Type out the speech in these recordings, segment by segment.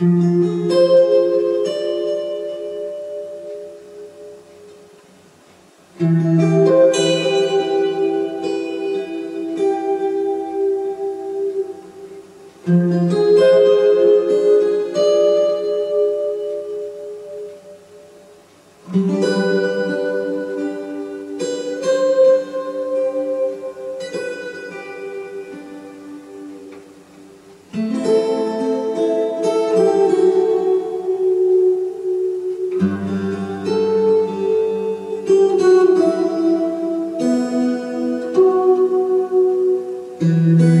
thank mm -hmm. you Música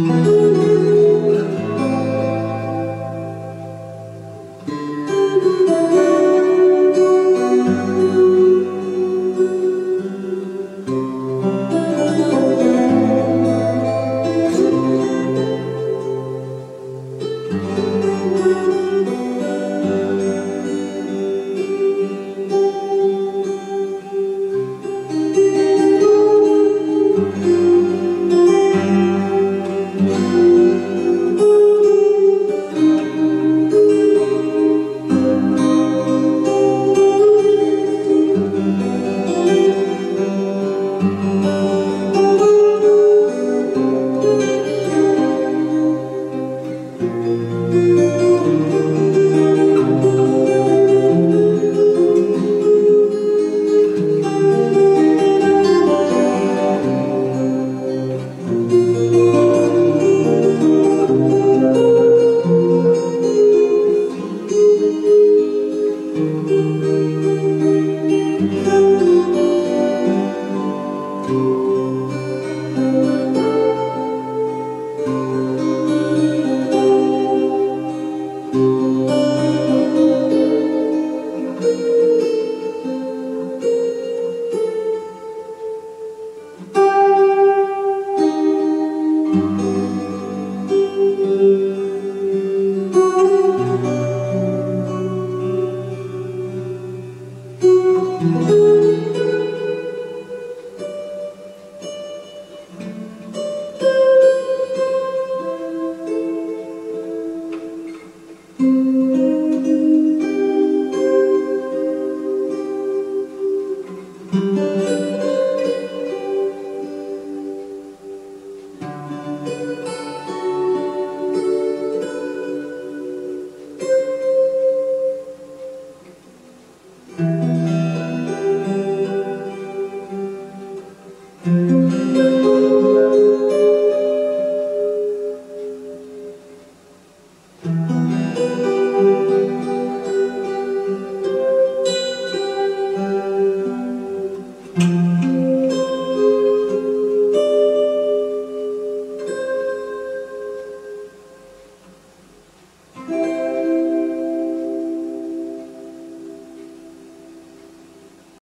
Música